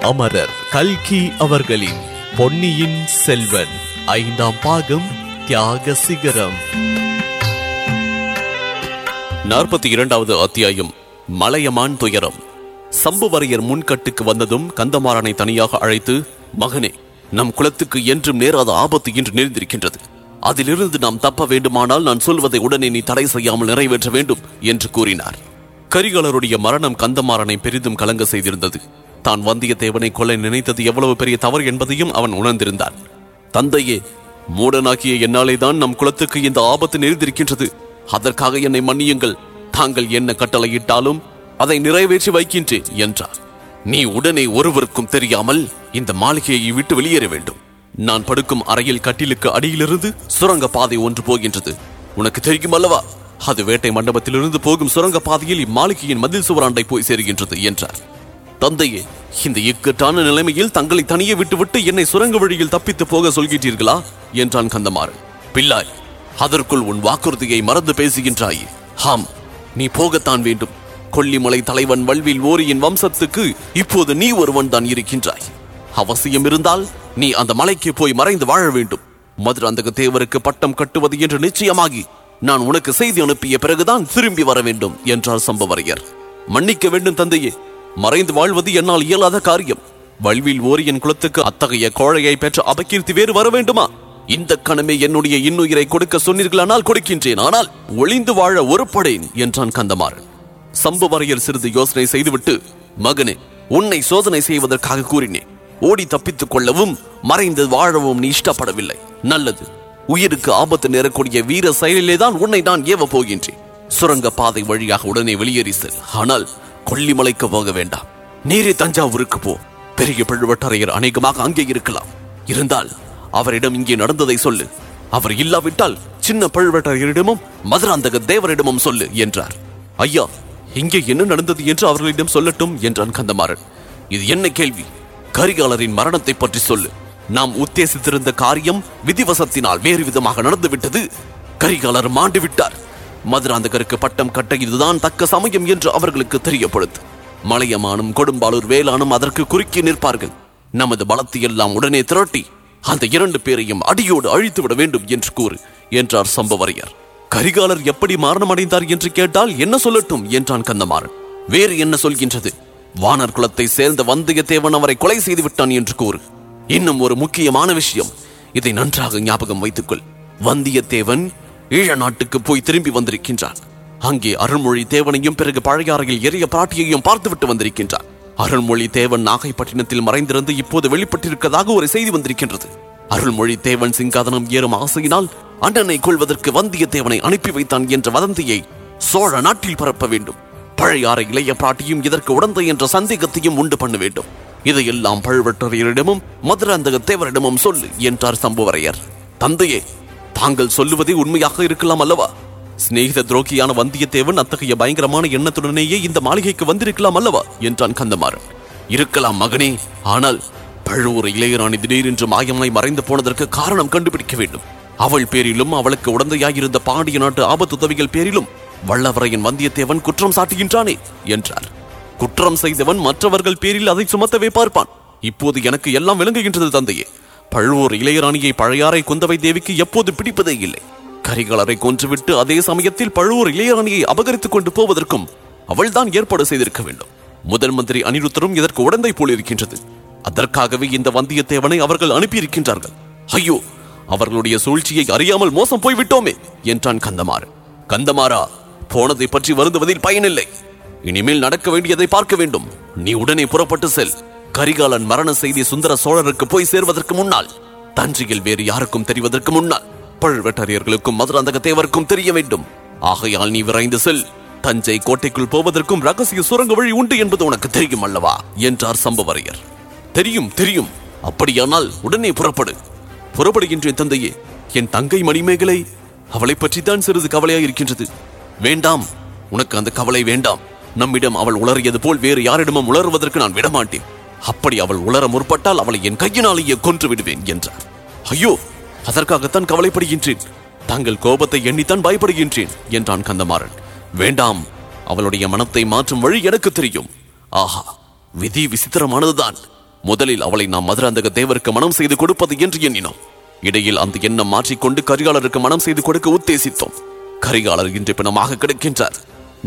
அமரர் கல்கி அவர்களின் பொன்னியின் செல்வன் ஐந்தாம் பாகம் தியாக சிகரம். நாற்பத்தி இரண்டாவது அத்தியாயம் மலையமான் துயரம். சம்புவரையர் முன்கட்டுக்கு வந்ததும் கந்தமாறனை தனியாக அழைத்து மகனே நம் குலத்துக்கு என்றும் நேராத ஆபத்து இன்று நேர்ந்திருக்கின்றது. அதிலிருந்து நாம் தப்ப வேண்டுமானால் நான் சொல்வதை உடனே நீ தடை செய்யாமல் நிறைவேற்ற வேண்டும் என்று கூறினார். கரிகாலருடைய மரணம் கந்தமாறனை பெரிதும் கலங்க செய்திருந்தது. தான் வந்தியத்தேவனை கொலை நினைத்தது எவ்வளவு பெரிய தவறு என்பதையும் அவன் உணர்ந்திருந்தான். தந்தையே மூடனாகிய என்னாலே தான் நம் குலத்துக்கு இந்த ஆபத்து நேர்ந்திருக்கின்றது. அதற்காக என்னை மன்னியுங்கள். தாங்கள் என்ன கட்டளையிட்டாலும் அதை நிறைவேற்றி வைக்கின்றேன் என்றார். நீ உடனே ஒருவருக்கும் தெரியாமல் இந்த மாளிகையை விட்டு வெளியேற வேண்டும். நான் படுக்கும் அறையில் கட்டிலுக்கு அடியிலிருந்து சுரங்க பாதை ஒன்று போகின்றது. உனக்கு தெரியும் அல்லவா? அது வேட்டை மண்டபத்திலிருந்து போகும் சுரங்க பாதையில் இம்மாளிகையின் மதில் சுவராண்டை போய் சேருகின்றது என்றார். தந்தையே இந்த இக்கட்டான நிலைமையில் தங்களை தனியே விட்டுவிட்டு என்னை சுரங்க வழியில் தப்பித்து போக சொல்கிறீர்களா என்றான் கந்தமாறன். பிள்ளாய் அதற்குள் உன் வாக்குறுதியை மறந்து பேசுகின்றாயே. ஹாம் நீ போகத்தான் வேண்டும். கொல்லிமலை தலைவன் வல்வில் ஓரியின் வம்சத்துக்கு இப்போது நீ ஒருவன் தான் இருக்கின்றாய். அவசியம் இருந்தால் நீ அந்த மலைக்கு போய் மறைந்து வாழ வேண்டும். மதுராந்தக தேவருக்கு பட்டம் கட்டுவது என்று நிச்சயமாகி நான் உனக்கு செய்தி அனுப்பிய பிறகுதான் திரும்பி வர வேண்டும் என்றார் சம்பவரையர். மன்னிக்க வேண்டும் தந்தையே. மறைந்து வாழ்வது என்னால் இயலாத காரியம். வல்வில் ஓரியன் குலத்துக்கு அத்தகைய கோழையை பெற்ற அபகீர்த்தி வேறு வர வேண்டுமா? இந்த கணமே என்னுடைய இன்னுயிரை கொடுக்க சொன்னீர்களானால் கொடுக்கின்றேன் ஆனால் ஒளிந்து வாழ ஒருப்படேன் என்றான் கந்தமாறன். சம்புவரையர் சிறிது யோசனை செய்துவிட்டு மகனே உன்னை சோதனை செய்வதற்காக கூறினேன். ஓடி தப்பித்துக் கொள்ளவும் மறைந்து வாழவும் நீ இஷ்டப்படவில்லை. நல்லது. உயிருக்கு ஆபத்து நேரக்கூடிய வீர செயலிலே தான் உன்னை நான் ஏவ போகின்றேன். சுரங்க பாதை வழியாக உடனே வெளியேறி செல். ஆனால் கொல்லிமலைக்கு போக வேண்டாம். நேரே தஞ்சாவூருக்கு போ. பெரிய பழுவட்டரையர் அநேகமாக அங்கே இருக்கலாம். இருந்தால் அவரிடம் இங்கே நடந்ததை சொல்லு. அவர் இல்லாவிட்டால் சின்ன பழுவட்டரையரிடமும் மதுராந்தக தேவரிடமும் சொல்லு என்றார். ஐயா இங்கே என்ன நடந்தது என்று அவர்களிடம் சொல்லட்டும் என்றான் கந்தமாறன். இது என்ன கேள்வி? கரிகாலரின் மரணத்தை பற்றி சொல்லு. நாம் உத்தேசித்திருந்த காரியம் விதிவசத்தினால் வேறு விதமாக நடந்துவிட்டது. கரிகாலர் மாண்டு விட்டார் மதுராந்தகருக்கு பட்டம் கட்ட இதுதான் தக்க சமயம் என்று அவர்களுக்கு தெரியப்படுது மலையமானும் கொடும்பாளூர் வேளானும் அதற்கு குறுக்கி நிற்பார்கள். நமது பலத்தை எல்லாம் உடனே திரட்டி அந்த இரண்டு பேரையும் அடியோடு அழித்து விட வேண்டும் என்று கூறு என்றார் சம்பவரையர். கரிகாலர் எப்படி மரணம் அடைந்தார் என்று கேட்டால் என்ன சொல்லட்டும் என்றான் கந்தமாறன். வேறு என்ன சொல்கின்றது? வானர் குலத்தை சேர்ந்த வந்தியத்தேவன் அவரை கொலை செய்து விட்டான் என்று கூறு. இன்னும் ஒரு முக்கியமான விஷயம். இதை நன்றாக ஞாபகம் வைத்துக்கொள். வந்தியத்தேவன் ஈழ நாட்டுக்கு போய் திரும்பி வந்திருக்கின்றான். அங்கே அருள்மொழி தேவனையும் பிறகு பழையாறையில் எரிய பிராட்டியையும் பார்த்துவிட்டு வந்திருக்கின்றான். அருள்மொழி தேவன் நாகைப்பட்டினத்தில் மறைந்திருந்து இப்போது வெளிப்பட்டிருக்கதாக ஒரு செய்தி வந்திருக்கின்றது. அருள்மொழி தேவன் சிங்காதனம் ஏறும் ஆசையினால் அண்ணனை கொள்வதற்கு வந்தியத்தேவனை அனுப்பி வைத்தான் என்ற வதந்தியை சோழ நாட்டில் பரப்ப வேண்டும். பழையாறை இளைய பிராட்டியும் இதற்கு உடந்தை என்ற சந்தேகத்தையும் உண்டு பண்ண வேண்டும். இதையெல்லாம் பழுவற்றரையரிடமும் மதுராந்தக தேவரிடமும் சொல்லு என்றார் சம்புவரையர். தந்தையே தாங்கள் சொல்லுவதே உண்மையாக இருக்கலாம் அல்லவா? சிநேகித துரோகியான வந்தியத்தேவன் அத்தகைய பயங்கரமான எண்ணத்துடனேயே இந்த மாளிகைக்கு வந்திருக்கலாம் அல்லவா? என்றான் கந்தமாறன். இருக்கலாம் மகனே ஆனால் பழுவூர் இளையராணி திடீரென்று மாயமாய் மறைந்து போனதற்கு காரணம் கண்டுபிடிக்க வேண்டும். அவள் பேரிலும் அவளுக்கு உடந்தையாயிருந்த பாண்டிய நாட்டு ஆபத்து உதவிகள் பேரிலும் வல்லவரையின் வந்தியத்தேவன் குற்றம் சாட்டுகின்றானே என்றார். குற்றம் செய்தவன் மற்றவர்கள் பேரில் அதை சுமத்தவே பார்ப்பான். இப்போது எனக்கு எல்லாம் விளங்குகின்றது தந்தையே. பழுவூர் இளையராணியை பழையாறை குந்தவை தேவிக்கு எப்போது பிடிப்பதே இல்லை. கரிகாலரை கொன்றுவிட்டு அதே சமயத்தில் பழுவூர் இளையராணியை அபகரித்துக் கொண்டு போவதற்கும் அவள்தான் ஏற்பாடு செய்திருக்க வேண்டும். முதல் மந்திரி அனிருத்தரும் இதற்கு உடந்தை போல் இருக்கின்றது. அதற்காகவே இந்த வந்தியத்தேவனை அவர்கள் அனுப்பியிருக்கின்றார்கள். ஐயோ அவர்களுடைய சூழ்ச்சியை அறியாமல் மோசம் போய்விட்டோமே என்றான் கந்தமாறு கந்தமாறா போனதை பற்றி வருந்துவதில் பயனில்லை. இனிமேல் நடக்க வேண்டியதை பார்க்க வேண்டும். நீ உடனே புறப்பட்டு செல். கரிகாலன் மரண செய்தி சுந்தர சோழருக்கு போய் சேர்வதற்கு முன்னால். தஞ்சையில் வேறு யாருக்கும் தெரிவதற்கு முன்னால். பழுவேட்டரையர்களுக்கும் மதுராந்தக தேவருக்கும் தெரிய வேண்டும். ஆகையால் நீ விரைந்து செல். தஞ்சை கோட்டைக்குள் போவதற்கும் ரகசிய சுரங்க வழி உண்டு என்பது உனக்கு தெரியும் அல்லவா? என்றார் சம்பவரையர். தெரியும் தெரியும். அப்படியானால் உடனே புறப்படு. புறப்படுகின்றேன் தந்தையே. என் தங்கை மணிமேகலை அவளை பற்றித்தான் சிறிது கவலையாக இருக்கின்றது வேண்டாம். உனக்கு அந்த கவலை வேண்டாம். நம்மிடம் அவள் உளறியது போல் வேறு யாரிடமும் உளறுவதற்கு நான் விடமாட்டேன். அப்படி அவள் உளர முற்பட்டால் அவளை என் கையினாலேயே கொன்று விடுவேன் என்றார். ஐயோ அதற்காகத்தான் கவலைப்படுகின்றேன். தங்கள் கோபத்தை எண்ணித்தான் பயப்படுகின்றேன் என்றான் கந்தமாறன். வேண்டாம் அவளுடைய மனத்தை மாற்றும் வழி எனக்கு தெரியும். ஆஹா விதி விசித்திரமானதுதான். முதலில் அவளை நாம் மதுராந்தக தேவருக்கு மனம் செய்து கொடுப்பது என்று எண்ணினோம். இடையில் அந்த எண்ணம் மாற்றிக்கொண்டு கரிகாலருக்கு மனம் செய்து கொடுக்க உத்தேசித்தோம். கரிகாலர் இன்று பிணமாக கிடைக்கின்றார்.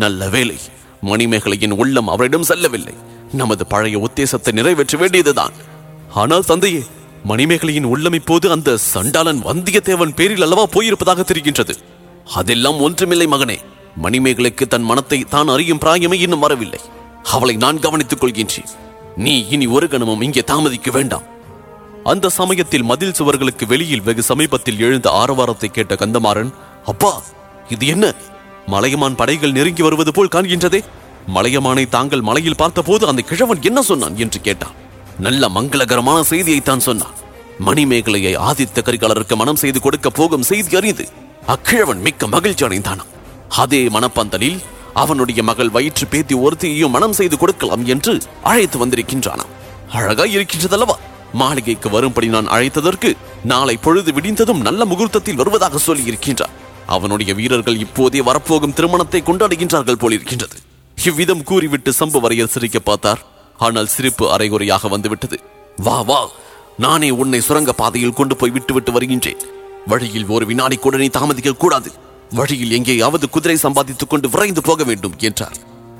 நல்ல வேலை மணிமேகலையின் உள்ளம் அவரிடம் செல்லவில்லை. நமது பழைய உத்தேசத்தை நிறைவேற்ற வேண்டியதுதான். ஆனால் தந்தையே மணிமேகலையின் உள்ளம் இப்போது அந்த சண்டாளன் வந்தியத்தேவன் பேரில் அல்லவா போயிருப்பதாக தெரிகின்றது. அதெல்லாம் ஒன்றுமில்லை மகனே. மணிமேகலைக்கு தன் மனத்தை தான் அறியும் பிராயமே இன்னும் வரவில்லை. அவளை நான் கவனித்துக் கொள்கின்றேன். நீ இனி ஒரு கணமும் இங்கே தாமதிக்க வேண்டாம். அந்த சமயத்தில் மதில் சுவர்களுக்கு வெளியில் வெகு சமீபத்தில் எழுந்த ஆரவாரத்தை கேட்ட கந்தமாறன் அப்பா இது என்ன? மலையமான் படைகள் நெருங்கி வருவது போல் காண்கின்றதே. மலையமானை தாங்கள் மலையில் பார்த்தபோது அந்த கிழவன் என்ன சொன்னான் என்று கேட்டான். நல்ல மங்களகரமான செய்தியை தான் சொன்னான். மணிமேகலையை ஆதித்த கரிகாலருக்கு மனம் செய்து கொடுக்க போகும் செய்தி அறிந்து அக்கிழவன் மிக்க மகிழ்ச்சி அடைந்தானாம். அதே மனப்பந்தலில் அவனுடைய மகள் வயிற்று பேத்தி ஒருத்தியையும் மனம் செய்து கொடுக்கலாம் என்று அழைத்து வந்திருக்கின்றானாம். அழகா இருக்கின்றதல்லவா? மாளிகைக்கு வரும்படி நான் அழைத்ததற்கு நாளை பொழுது விடிந்ததும் நல்ல முகூர்த்தத்தில் வருவதாக சொல்லி இருக்கின்றான் அவனுடைய வீரர்கள் இப்போதே வரப்போகும் திருமணத்தை கொண்டாடுகின்றார்கள் போலிருக்கின்றது. இவ்விதம் கூறிவிட்டு சம்புவரையர் சிரிக்க பார்த்தார். ஆனால் சிரிப்பு அரைகுறையாக வந்துவிட்டது. வா வா நானே உன்னை சுரங்க பாதையில் கொண்டு போய் விட்டுவிட்டு வருகின்றேன். வழியில் ஒரு வினாடி கூட நீ தாமதிக்க கூடாது. வழியில் எங்கேயாவது குதிரை சம்பாதித்துக் கொண்டு விரைந்து போக வேண்டும் என்றார்.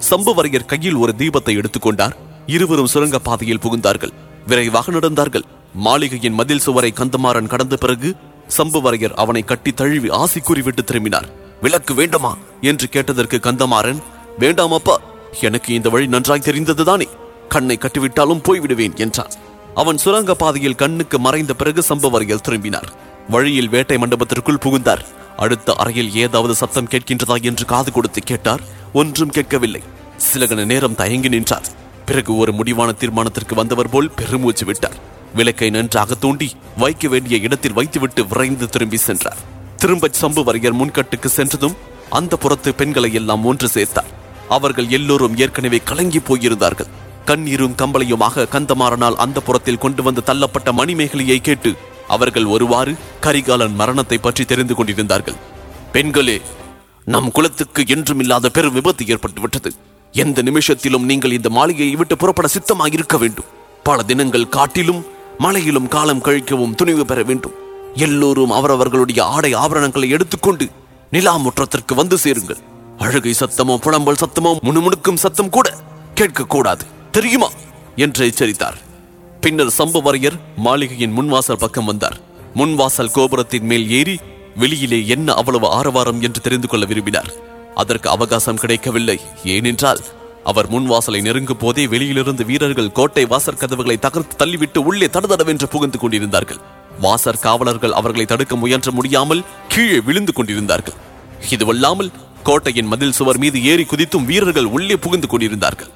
சம்புவரையர் கையில் ஒரு தீபத்தை எடுத்துக்கொண்டார் இருவரும் சுரங்க பாதையில் புகுந்தார்கள். விரைவாக நடந்தார்கள். மாளிகையின் மதில் சுவரை கந்தமாறன் கடந்த பிறகு சம்புவரையர் அவனை கட்டி தழுவி ஆசி கூறிவிட்டு திரும்பினார். விளக்கு வேண்டுமா? என்று கேட்டதற்கு கந்தமாறன் வேண்டாம் அப்பா எனக்கு இந்த வழி நன்றாய் தெரிந்ததுதானே. கண்ணை கட்டிவிட்டாலும் போய்விடுவேன் என்றான். அவன் சுரங்க பாதையில் கண்ணுக்கு மறைந்த பிறகு சம்புவரையர் திரும்பினார். வழியில் வேட்டை மண்டபத்திற்குள் புகுந்தார். அடுத்த அறையில் ஏதாவது சத்தம் கேட்கின்றதா என்று காது கொடுத்து கேட்டார். ஒன்றும் கேட்கவில்லை. சில கண நேரம் தயங்கி நின்றார். பிறகு ஒரு முடிவான தீர்மானத்திற்கு வந்தவர் போல் பெருமூச்சு விட்டார். விளக்கை நன்றாக தூண்டி வைக்க வேண்டிய இடத்தில் வைத்துவிட்டு விரைந்து திரும்பி சென்றார். திரும்ப சம்புவரையர் முன்கட்டுக்கு சென்றதும் அந்த புறத்து பெண்களை எல்லாம் ஒன்று சேர்த்தார். அவர்கள் எல்லோரும் ஏற்கனவே கலங்கி போயிருந்தார்கள். கண்ணீரும் கம்பளையுமாக கந்தமாறனால் அந்த புறத்தில் கொண்டு வந்து தள்ளப்பட்ட மணிமேகலையை கேட்டு அவர்கள் ஒருவாறு கரிகாலன் மரணத்தை பற்றி தெரிந்து கொண்டிருந்தார்கள். பெண்களே நம் குலத்துக்கு என்றும் இல்லாத பெரும் விபத்து ஏற்பட்டுவிட்டது எந்த நிமிஷத்திலும் நீங்கள் இந்த மாளிகையை விட்டு புறப்பட சித்தமாக இருக்க வேண்டும். பல தினங்கள் காட்டிலும் மழையிலும் காலம் கழிக்கவும் துணிவு பெற வேண்டும். எல்லோரும் அவரவர்களுடைய ஆடை ஆபரணங்களை எடுத்துக்கொண்டு நிலா முற்றத்திற்கு வந்து சேருங்கள். அழுகை சத்தமோ புலம்பல் சத்தமோ முணுமுணுக்கும் சத்தம் கூட கேட்கக்கூடாது. தெரியுமா? என்று எச்சரித்தார். பின்னர் சம்புவரையர் மாளிகையின் முன்வாசல் பக்கம் வந்தார். முன்வாசல் கோபுரத்தின் மேல் ஏறி வெளியிலே என்ன அவ்வளவு ஆரவாரம் என்று தெரிந்து கொள்ள விரும்பினார். அதற்கு அவகாசம் கிடைக்கவில்லை. ஏனென்றால் அவர் முன்வாசலை நெருங்கும் போதே வெளியிலிருந்து வீரர்கள் கோட்டை வாசற் கதவுகளை தகர்த்து தள்ளிவிட்டு உள்ளே தடதடவென்று புகுந்து கொண்டிருந்தார்கள். வாசற் காவலர்கள் அவர்களை தடுக்க முயன்ற முடியாமல் கீழே விழுந்து கொண்டிருந்தார்கள். இதுவல்லாமல் கோட்டையின் மதில் சுவர் மீது ஏறி குதித்தும் வீரர்கள் உள்ளே புகுந்து கொண்டிருந்தார்கள்.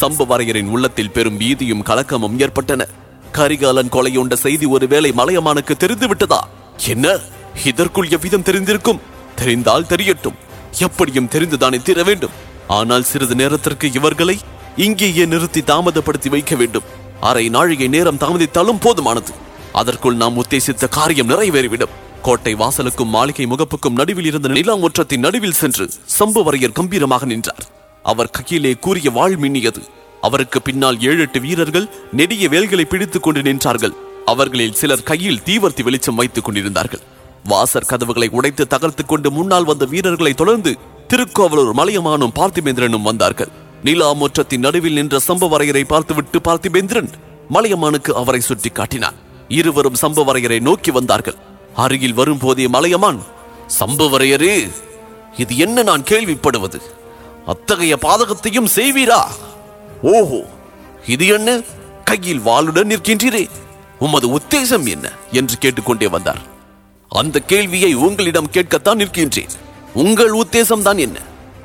சம்பவரையரின் உள்ளத்தில் பெரும் பீதியும் கலக்கமும் ஏற்பட்டன. கரிகாலன் கொலையுண்ட செய்தி ஒருவேளை மலையமானுக்கு தெரிந்து விட்டதா என்ன? இதற்குள் எவ்விதம் தெரிந்திருக்கும்? தெரிந்தால் தெரியட்டும். எப்படியும் தெரிந்துதானே தீர வேண்டும். ஆனால் சிறிது நேரத்திற்கு இவர்களை இங்கேயே நிறுத்தி தாமதப்படுத்தி வைக்க வேண்டும். அரை நாழிகை நேரம் தாமதித்தாலும் போதுமானது. அதற்குள் நாம் உத்தேசித்த காரியம் நிறைவேறிவிடும். கோட்டை வாசலுக்கும் மாளிகை முகப்புக்கும் நடுவில் இருந்த நிலாமுற்றத்தின் நடுவில் சென்று சம்புவரையர் கம்பீரமாக நின்றார். அவர் கையிலே கூறிய வாழ் மின்னியது. அவருக்கு பின்னால் ஏழு எட்டு வீரர்கள் நெடிய வேல்களை பிடித்துக் கொண்டு நின்றார்கள். அவர்களில் சிலர் கையில் தீவர்த்தி வெளிச்சம் வைத்துக் கொண்டிருந்தார்கள். வாசர் கதவுகளை உடைத்து தகர்த்து கொண்டு முன்னால் வந்த வீரர்களை தொடர்ந்து திருக்கோவலூர் மலையமானும் பார்த்திபேந்திரனும் வந்தார்கள். நிலா முற்றத்தின் நடுவில் நின்ற சம்பவரையரை பார்த்துவிட்டு பார்த்திபேந்திரன் மலையமானுக்கு அவரை சுட்டி காட்டினான். இருவரும் சம்பவரையரை நோக்கி வந்தார்கள். அருகில் வரும்போதே மலையமான் சம்பவரையரே இது என்ன நான் கேள்விப்படுவது? அத்தகைய பாதகத்தையும் செய்வீரா? ஓஹோ இது என்ன? கையில் வாளுடன் நிற்கின்றீரே உமது உத்தேசம் என்ன? என்று கேட்டுக்கொண்டே வந்தார். அந்த கேள்வியை உங்களிடம் கேட்கத்தான் நிற்கின்றேன். உங்கள் உத்தேசம் தான் என்ன?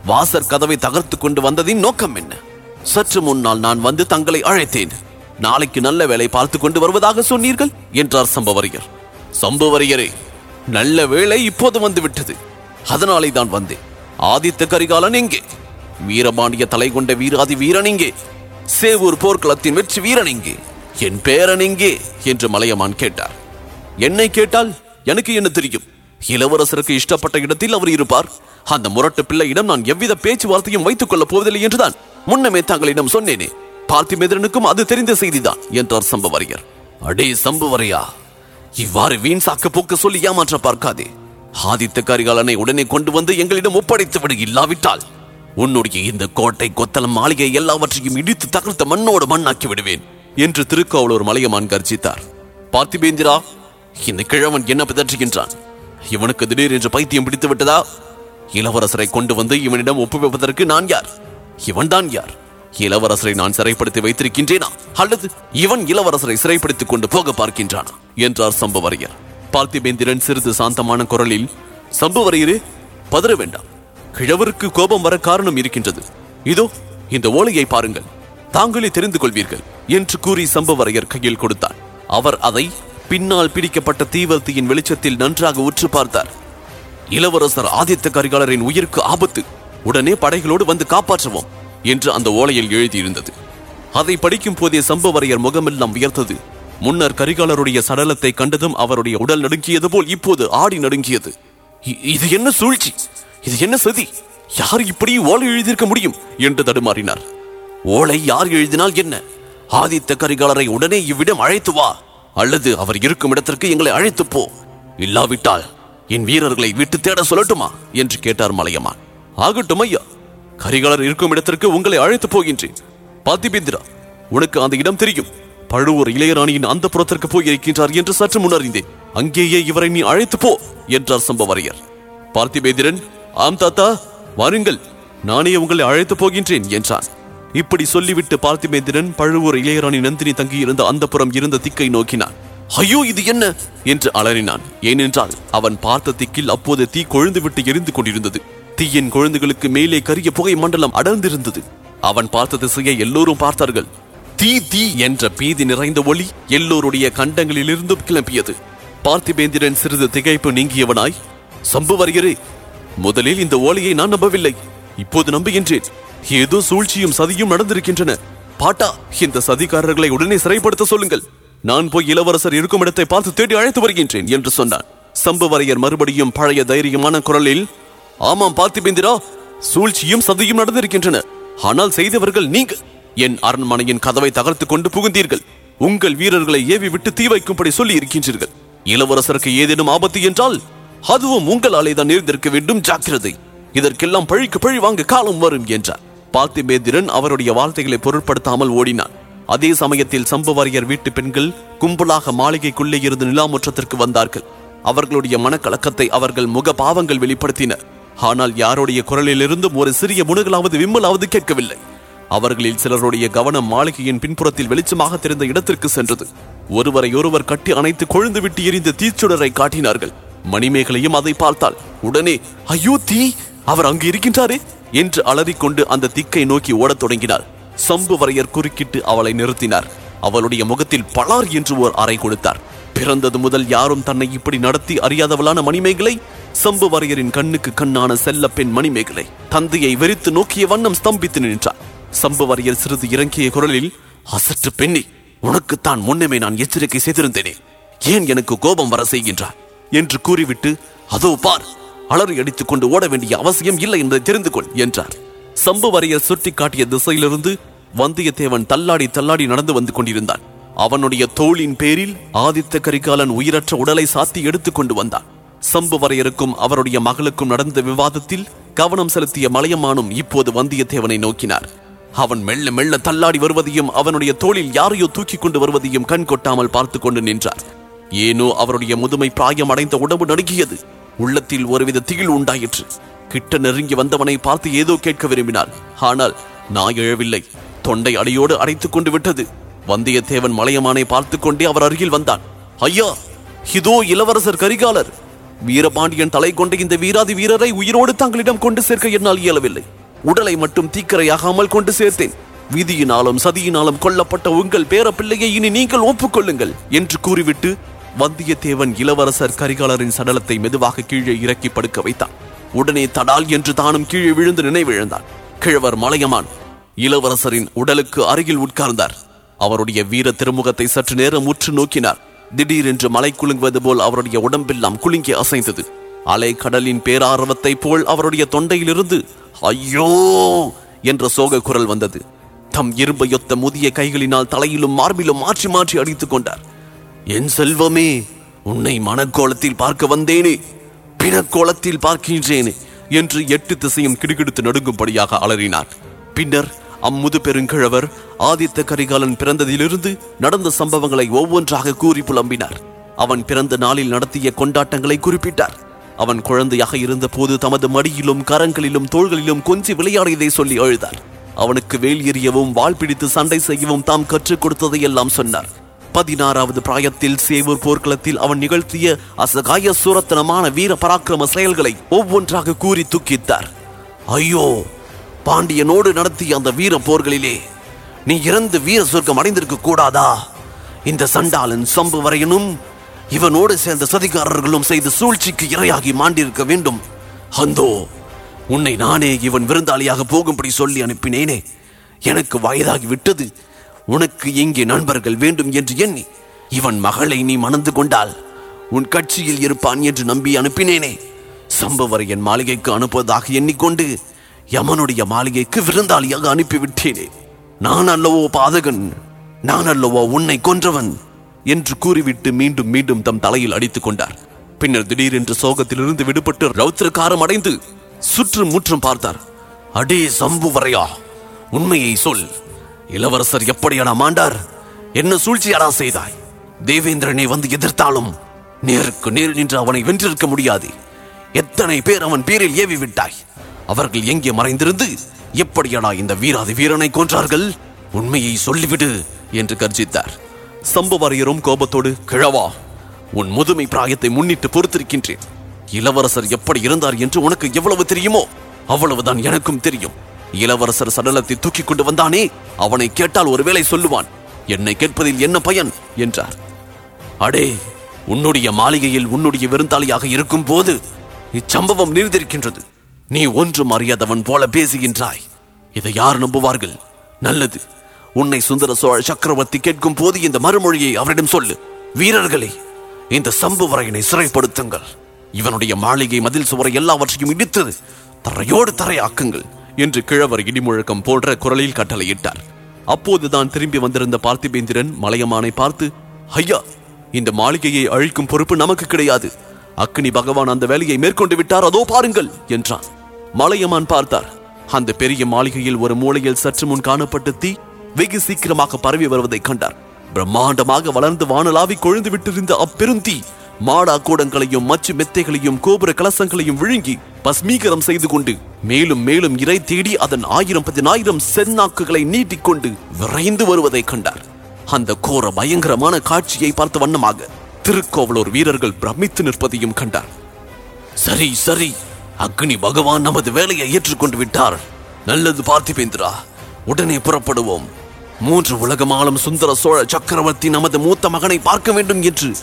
வாசற் கதவை தகர்த்து கொண்டு வந்ததின் நோக்கம் என்ன? சற்று முன்னால் நான் வந்து தங்களை அழைத்தேன். நாளைக்கு நல்ல வேலை பார்த்து கொண்டு வருவதாக சொன்னீர்கள் என்றார் சம்பவரையர். சம்பவரையரே நல்ல வேலை இப்போது வந்து விட்டது அதனாலே தான் வந்தேன். ஆதித்த கரிகாலன் எங்கே? வீரபாண்டிய தலை கொண்ட வீராதி வீரன் எங்கே? சேவூர் போர்க்களத்தின் வெற்றி வீரன் எங்கே? என் பேரன் எங்கே? என்று மலையமான் கேட்டார். என்னை கேட்டால் எனக்கு என்ன தெரியும்? இளவரசருக்கு இஷ்டப்பட்ட இடத்தில் அவர் இருப்பார். அந்த முரட்டு பிள்ளையிடம் நான் எவ்வித பேச்சுவார்த்தையும் வைத்துக் கொள்ளப் போவதில்லை என்றுதான் முன்னமே தங்களிடம் சொன்னேனே. பார்த்திமேந்திரனுக்கும் அது தெரிந்த செய்திதான் என்றார் சம்புவரையர். அடே சம்புவரையா இவ்வாறு வீண் சாக்கு போக்கு சொல்லி ஏமாற்ற பார்க்காதே. ஆதித்த கரிகாலனை உடனே கொண்டு வந்து எங்களிடம் ஒப்படைத்து விடு இல்லாவிட்டால் உன்னுடைய இந்த கோட்டை கொத்தளம் மாளிகை எல்லாவற்றையும் இடித்து தகர்த்த மண்ணோடு மண்ணாக்கி விடுவேன் என்று திருக்கோவலூர் மலையமான் கர்ஜித்தார். பார்த்திபேந்திரா இந்த கிழவன் என்ன பிதற்றுகின்றான்? இவனுக்கு திடீர் என்று பைத்தியம் பிடித்து விட்டதா? இளவரசரை கொண்டு வந்து இவனிடம் ஒப்புவிப்பதற்கு நான் யார்? இவன்தான் யார்? இளவரசரை நான் சிறைப்படுத்தி வைத்திருக்கின்றேனா? அல்லது இவன் இளவரசரை சிறைப்படுத்திக் கொண்டு போக பார்க்கின்றானா? என்றார் சம்புவரையர். பார்த்திபேந்திரன் சிறிது சாந்தமான குரலில் சம்புவரையரே பதற வேண்டாம். கிழவருக்கு கோபம் வர காரணம் இருக்கின்றது. இதோ இந்த ஓலையை பாருங்கள். தாங்களே தெரிந்து கொள்வீர்கள் என்று கூறி சம்புவரையர் கையில் கொடுத்தார் அவர் அதை பின்னால் பிடிக்கப்பட்ட தீவர்த்தியின் வெளிச்சத்தில் நன்றாக உற்று பார்த்தார். இளவரசர் ஆதித்த கரிகாலரின் உயிருக்கு ஆபத்து. உடனே படைகளோடு வந்து காப்பாற்றுவோம் என்று அந்த ஓலையில் எழுதியிருந்தது. அதை படிக்கும் போதே சம்பவரையர் முகமெல்லாம் உயர்த்தது முன்னர் கரிகாலருடைய சடலத்தை கண்டதும் அவருடைய உடல் நடுங்கியது போல் இப்போது ஆடி நடுங்கியது. இது என்ன சூழ்ச்சி? இது என்ன சதி? யார் இப்படி ஓலை எழுதியிருக்க முடியும்? என்று தடுமாறினார். ஓலை யார் எழுதினால் என்ன? ஆதித்த கரிகாலரை உடனே இவ்விடம் அழைத்து வா. அல்லது அவர் இருக்கும் இடத்திற்கு எங்களை அழைத்து போ. இல்லாவிட்டால் என் வீரர்களை விட்டு தேட சொல்லட்டுமா? என்று கேட்டார் மலையமான். ஆகட்டும் ஐயா கரிகாலர் இருக்கும் இடத்திற்கு உங்களை அழைத்து போகின்றேன். பாத்திபேந்திரா உனக்கு அந்த இடம் தெரியும். பழுவூர் இளையராணியின் அந்த புறத்திற்கு போய் இருக்கின்றார் என்று சற்று முன்னறிந்தேன். அங்கேயே இவரை நீ அழைத்து போ என்றார் சம்பவரையர். பார்த்திபேந்திரன் ஆம் தாத்தா வாருங்கள் நானே உங்களை அழைத்து போகின்றேன் என்றான். இப்படி சொல்லிவிட்டு பார்த்திபேந்திரன் பழுவூர் இளையராணி நந்தினி தங்கியிருந்த அந்த புறம் இருந்த திக்கை நோக்கினான். ஐயோ இது என்ன? என்று அலறினான். ஏனென்றால் அவன் பார்த்த திக்கில் அப்போது தீ கொழுந்துவிட்டு எரிந்து கொண்டிருந்தது. தீயின் குழந்தைகளுக்கு மேலே கரிய புகை மண்டலம் அடர்ந்திருந்தது. அவன் பார்த்த திசையை எல்லோரும் பார்த்தார்கள். தீ தீ என்ற பீதி நிறைந்த ஒளி எல்லோருடைய கண்டங்களிலிருந்தும் கிளம்பியது. பார்த்திபேந்திரன் சிறிது திகைப்பு நீங்கியவனாய் சம்புவரையரே முதலில் இந்த ஓலையை நான் நம்பவில்லை. இப்போது நம்புகின்றேன். ஏதோ சூழ்ச்சியும் சதியும் நடந்திருக்கின்றன. பாட்டா இந்த சதிகாரர்களை உடனே சிறைப்படுத்த சொல்லுங்கள். நான் போய் இளவரசர் இருக்கும் இடத்தை பார்த்து தேடி அழைத்து வருகின்றேன் என்று சொன்னான். சம்புவரையர் மறுபடியும் பழைய தைரியமான குரலில் ஆமாம் பார்த்திபேந்திரா சூழ்ச்சியும் சதியும் நடந்திருக்கின்றன. ஆனால் செய்தவர்கள் நீங்க என் அரண்மனையின் கதவை தகர்த்து கொண்டு புகுந்தீர்கள். உங்கள் வீரர்களை ஏவி விட்டு தீ வைக்கும்படி சொல்லி இருக்கின்றீர்கள். இளவரசருக்கு ஏதேனும் ஆபத்து என்றால் அதுவும் உங்களாலே தான் நேர்ந்திருக்க வேண்டும். ஜாக்கிரதை. இதற்கெல்லாம் பழிக்கு பழி வாங்க காலம் வரும் என்றார் பார்த்திபேந்திரன் அவருடைய வார்த்தைகளை பொருட்படுத்தாமல் ஓடினான். அதே சமயத்தில் சம்புவரையர் வீட்டு பெண்கள் கும்பலாக மாளிகைக்குள்ளே இருந்து நிலாமுற்றத்திற்கு வந்தார்கள். அவர்களுடைய மனக்கலக்கத்தை அவர்கள் முக பாவங்கள் வெளிப்படுத்தின ஆனால் யாருடைய குரலிலிருந்தும் ஒரு சிறிய முணுகலாவது விம்மலாவது கேட்கவில்லை. அவர்களில் சிலருடைய கவனம் மாளிகையின் பின்புறத்தில் வெளிச்சமாக தெரிந்த இடத்திற்கு சென்றது. ஒருவரை ஒருவர் கட்டி அணைத்து கொழுந்து விட்டு எரிந்த தீச்சுடரை காட்டினார்கள். மணிமேகலையும் அதை பார்த்தால் உடனே ஐயோ தீ! அவர் அங்கு இருக்கின்றாரே என்று அலறிக்கொண்டு அந்த திக்கை நோக்கி ஓடத் தொடங்கினார். சம்புவரையர் குறுக்கிட்டு அவளை நிறுத்தினார். அவளுடைய முகத்தில் பலார் என்று ஓர் அறை கொடுத்தார். பிறந்தது முதல் யாரும் தன்னை இப்படி நடத்தி அறியாதவளான மணிமேகலை? சம்புவரையரின் கண்ணுக்கு கண்ணான செல்ல பெண் மணிமேகலை தந்தையை வெறித்து நோக்கிய வண்ணம் ஸ்தம்பித்து நின்றார். சம்புவரையர் சிறிது இறங்கிய குரலில் அசற்று பெண்ணி உனக்குத்தான் முன்னமே நான் எச்சரிக்கை செய்திருந்தேனே. ஏன் எனக்கு கோபம் வர செய்கின்றார் என்று கூறிவிட்டு அதோ பார் அலறி அடித்துக் கொண்டு ஓட வேண்டிய அவசியம் இல்லை என்று தெரிந்து கொள் என்றார். சம்புவரையர் சுட்டிக்காட்டிய திசையிலிருந்து வந்தியத்தேவன் தள்ளாடி தள்ளாடி நடந்து வந்து கொண்டிருந்தான். அவனுடைய தோளின் பேரில் ஆதித்த கரிகாலன் உயிரற்ற உடலை சாத்தி எடுத்துக் கொண்டு வந்தான். சம்புவரையருக்கும் அவருடைய மகளுக்கும் நடந்த விவாதத்தில் கவனம் செலுத்திய மலையமானும் இப்போது வந்தியத்தேவனை நோக்கினார். அவன் மெல்ல மெல்ல தள்ளாடி வருவதையும் அவனுடைய தோளில் யாரையோ தூக்கி கொண்டு வருவதையும் கண் கொட்டாமல் பார்த்து கொண்டு நின்றார். ஏனோ அவருடைய முதுமை பிராயம் அடைந்த உடம்பு நடுங்கியது. உள்ளத்தில் ஒருவித திகில் உண்டாயிற்று. கிட்ட நெருங்கி வந்தவனை பார்த்து ஏதோ கேட்க விரும்பினார் ஆனால் நாய் எழவில்லை. தொண்டை அடியோடு அடைத்துக் கொண்டு விட்டது. வந்தியத்தேவன் மலையமானை பார்த்து கொண்டே அவர் அருகில் வந்தான். ஐயா இதோ இளவரசர் கரிகாலர். வீரபாண்டியன் தலை கொண்ட இந்த வீராதி வீரரை உயிரோடு தங்களிடம் கொண்டு சேர்க்க என்னால் இயலவில்லை. உடலை மட்டும் தீக்கரையாகாமல் கொண்டு சேர்த்தேன். விதியினாலும் சதியினாலும் கொல்லப்பட்ட உங்கள் பேரப்பிள்ளையை இனி நீங்கள் ஒப்புக்கொள்ளுங்கள் என்று கூறிவிட்டு வந்தியத்தேவன் இளவரசர் கரிகாலரின் சடலத்தை மெதுவாக கீழே இறக்கி படுக்க வைத்தான். உடனே தடால் என்று தானும் கீழே விழுந்து நினைவிழந்தான். கிழவர் மலையமான் இளவரசரின் உடலுக்கு அருகில் உட்கார்ந்தார். அவருடைய வீர திருமுகத்தை சற்று நேரம் உற்று நோக்கினார். திடீரென்று மலை குலுங்குவது போல் அவருடைய உடம்பெல்லாம் குலுங்கி அசைந்தது. அலை கடலின் பேராரவத்தைப் போல் அவருடைய தொண்டையிலிருந்து ஐயோ! என்ற சோக குரல் வந்தது. தம் இரும்பையொத்த முதிய கைகளினால் தலையிலும் மார்பிலும் மாற்றி மாற்றி அடித்துக் கொண்டார். என் செல்வமே உன்னை மனக்கோலத்தில் பார்க்க வந்தேனே பிணக்கோலத்தில் பார்க்கின்றேனே என்று எட்டு திசையும் கிடுகிடுத்து நடுங்கும்படியாக அலறினார் பின்னர் அம்முது பெருங்கிழவர் ஆதித்த கரிகாலன் பிறந்ததிலிருந்து நடந்த சம்பவங்களை ஒவ்வொன்றாக கூறி புலம்பினார். அவன் பிறந்த நாளில் நடத்திய கொண்டாட்டங்களை குறிப்பிட்டார். அவன் குழந்தையாக இருந்த போது தமது மடியிலும் கரங்களிலும் தோள்களிலும் கொஞ்சி விளையாடியதை சொல்லி அழுதார். அவனுக்கு வேல் எறியவும் வாழ் பிடித்து சண்டை செய்யவும் தாம் கற்றுக் கொடுத்ததையெல்லாம் சொன்னார். பதினாறாவது பிராயத்தில் சேவூர் போர்க்களத்தில் அவன் நிகழ்த்திய அசகாய சூரத்தனமான வீர பராக்கிரம செயல்களை ஒவ்வொன்றாக கூறி தூக்கித்தார். ஐயோ பாண்டியனோடு நடத்திய அந்த வீர போர்களிலே நீ இறந்து வீர சொர்க்கம் அடைந்திருக்க கூடாதா? இந்த சண்டாளன் சம்புவரையனும் இவனோடு சேர்ந்த சதிகாரர்களும் செய்த சூழ்ச்சிக்கு இரையாகி மாண்டிருக்க வேண்டும். அந்தோ உன்னை நானே இவன் விருந்தாளியாக போகும்படி சொல்லி அனுப்பினேனே. எனக்கு வயதாகி விட்டது. உனக்கு எங்கே நண்பர்கள் வேண்டும் என்று எண்ணி இவன் மகளை நீ மணந்து கொண்டால் உன் கட்சியில் இருப்பான் என்று நம்பி அனுப்பினேனே. சம்பவரையன் மாளிகைக்கு அனுப்புவதாக எண்ணிக்கொண்டு யமனுடைய மாளிகைக்கு விருந்தாளியாக அனுப்பிவிட்டேனே. நான் அல்லவோ பாதகன் நான் அல்லவோ உன்னை கொன்றவன் என்று கூறிவிட்டு மீண்டும் மீண்டும் தம் தலையில் அடித்துக் கொண்டார். பின்னர் திடீரென்று சோகத்திலிருந்து விடுபட்டு ரௌத்திரக்காரம் அடைந்து சுற்றும் முற்றும் பார்த்தார். அடே சம்புவரையா உண்மையை சொல். இளவரசர் எப்படியான மாண்டார்? என்ன சூழ்ச்சியடா செய்தாய்? தேவேந்திரனை வந்து எதிர்த்தாலும் நேருக்கு நேர் நின்று அவனை வென்றிருக்க முடியாது. எத்தனை பேர் அவன் பேரில் ஏவி விட்டாய்? அவர்கள் எங்கே மறைந்திருந்து எப்படியடா இந்த வீராதி வீரனை கொன்றார்கள்? உண்மையை சொல்லிவிடு என்று கர்ஜித்தார். சம்புவரையரும் கோபத்தோடு கிழவா உன் முதுமை பிராயத்தை முன்னிட்டு பொறுத்திருக்கின்றேன். இளவரசர் எப்படி இருந்தார் என்று உனக்கு எவ்வளவு தெரியுமோ அவ்வளவுதான் எனக்கும் தெரியும். இளவரசர் சடலத்தை தூக்கிக் கொண்டு வந்தானே? அவனை கேட்டால் ஒருவேளை சொல்லுவான். என்னை கேட்பதில் என்ன பயன்? என்றார். அடே உன்னுடைய மாளிகையில் உன்னுடைய விருந்தாளியாக இருக்கும் போது இச்சம்பவம் நிறுத்திருக்கின்றது நீ ஒன்றும் அறியாதவன் போல பேசுகின்றாய். இதை யார் நம்புவார்கள்? நல்லது. உன்னை சுந்தர சோழ சக்கரவர்த்தி கேட்கும் போது இந்த மறுமொழியை அவரிடம் சொல்லு. வீரர்களே இந்த சம்புவரையனை சிறைப்படுத்துங்கள். இவனுடைய மாளிகை மதில் சுவரை எல்லாவற்றையும் இடித்து தரையோடு தரையாக்குங்கள். என்று கிழவர் இடிமுழக்கம் போன்ற குரலில் கட்டளையிட்டார். அப்போதுதான் திரும்பி வந்திருந்த பார்த்திபேந்திரன் மலையமானை பார்த்து ஐயா இந்த மாளிகையை அழிக்கும் பொறுப்பு நமக்கு கிடையாது. அக்னி பகவான் அந்த வேலையை மேற்கொண்டு விட்டார் அதோ பாருங்கள் என்றான். மலையமான் பார்த்தார் அந்த பெரிய மாளிகையில் ஒரு மூலையில் சற்று முன் காணப்பட்ட தீ வெகு சீக்கிரமாக பரவி வருவதை கண்டார். பிரம்மாண்டமாக வளர்ந்து வானலாவி கொழுந்து விட்டிருந்த அப்பெருந்தீ மாடா கூடங்களையும் மச்சு மெத்தைகளையும் கோபுர கலசங்களையும் விழுங்கி பஸ்மீகரம் செய்து கொண்டு மேலும் மேலும் இறை தேடி அதன் ஆயிரம் பதினாயிரம் செந்நாக்குகளை நீட்டிக்கொண்டு விரைந்து வருவதை கண்டார். அந்த கோர பயங்கரமான காட்சியை பார்த்த வண்ணமாக திருக்கோவலூர் வீரர்கள் பிரமித்து நிற்பதையும் கண்டார். சரி சரி அக்னி பகவான் நமது வேலையை ஏற்றுக்கொண்டு விட்டார். நல்லது பார்த்திபேந்திரா உடனே புறப்படுவோம். மூன்று உலகமாலும் சுந்தர சோழ சக்கரவர்த்தி நமது மூத்த மகனை பார்க்க வேண்டும் என்று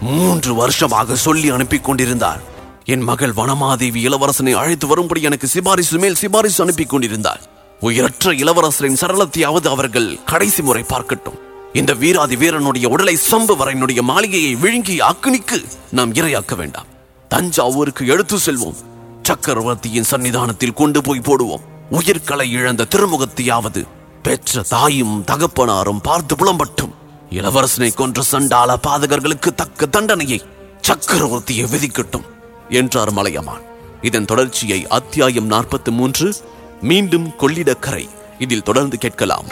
மூன்று வருஷமாக சொல்லி அனுப்பி கொண்டிருந்தார். என் மகள் வனமாதேவி இளவரசனை அழைத்து வரும்படி எனக்கு சிபாரிசு மேல் சிபாரிசு அனுப்பி கொண்டிருந்தார் உயரற்ற இளவரசரின் சரளத்தையாவது அவர்கள் கடைசி முறை பார்க்கட்டும். இந்த வீராதி வீரனுடைய உடலை சம்புவரனுடைய மாளிகையை விழுங்கி அக்னிக்கு நாம் இரையாக்க வேண்டாம். தஞ்சாவூருக்கு எடுத்து செல்வோம். சக்கரவர்த்தியின் சன்னிதானத்தில் கொண்டு போய் போடுவோம். உயிர்களை இழந்த திருமுகத்தையாவது பெற்ற தாயும் தகப்பனாரும் பார்த்து புலம்பட்டும். இளவரசனை கொன்ற சண்டால பாதகர்களுக்கு தக்க தண்டனையை சக்கரவர்த்தியை விதிக்கட்டும் என்றார் மலையமான். இதன் தொடர்ச்சியை அத்தியாயம் நாற்பத்தி மூன்று மீண்டும் கொள்ளிடக்கரை இதில் தொடர்ந்து கேட்கலாம்.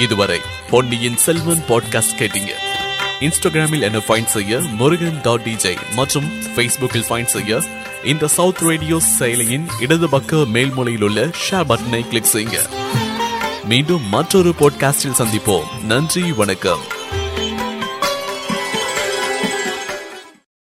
இதுவரை பொன்னியின் செல்வன் பாட்காஸ்ட் கேட்டீங்க. இன்ஸ்டாகிராமில் என்ன ஃபைண்ட் செய்ய முருகன் டாட் டிஜே மற்றும் ஃபேஸ்புக்கில் ஃபைண்ட் செய்ய இந்த சவுத் ரேடியோ செயலியின் இடது பக்க மேல்மொழியில் உள்ள ஷேர் பட்டனை கிளிக் செய்யுங்க. மீண்டும் மற்றொரு பாட்காஸ்டில் சந்திப்போம். நன்றி வணக்கம்.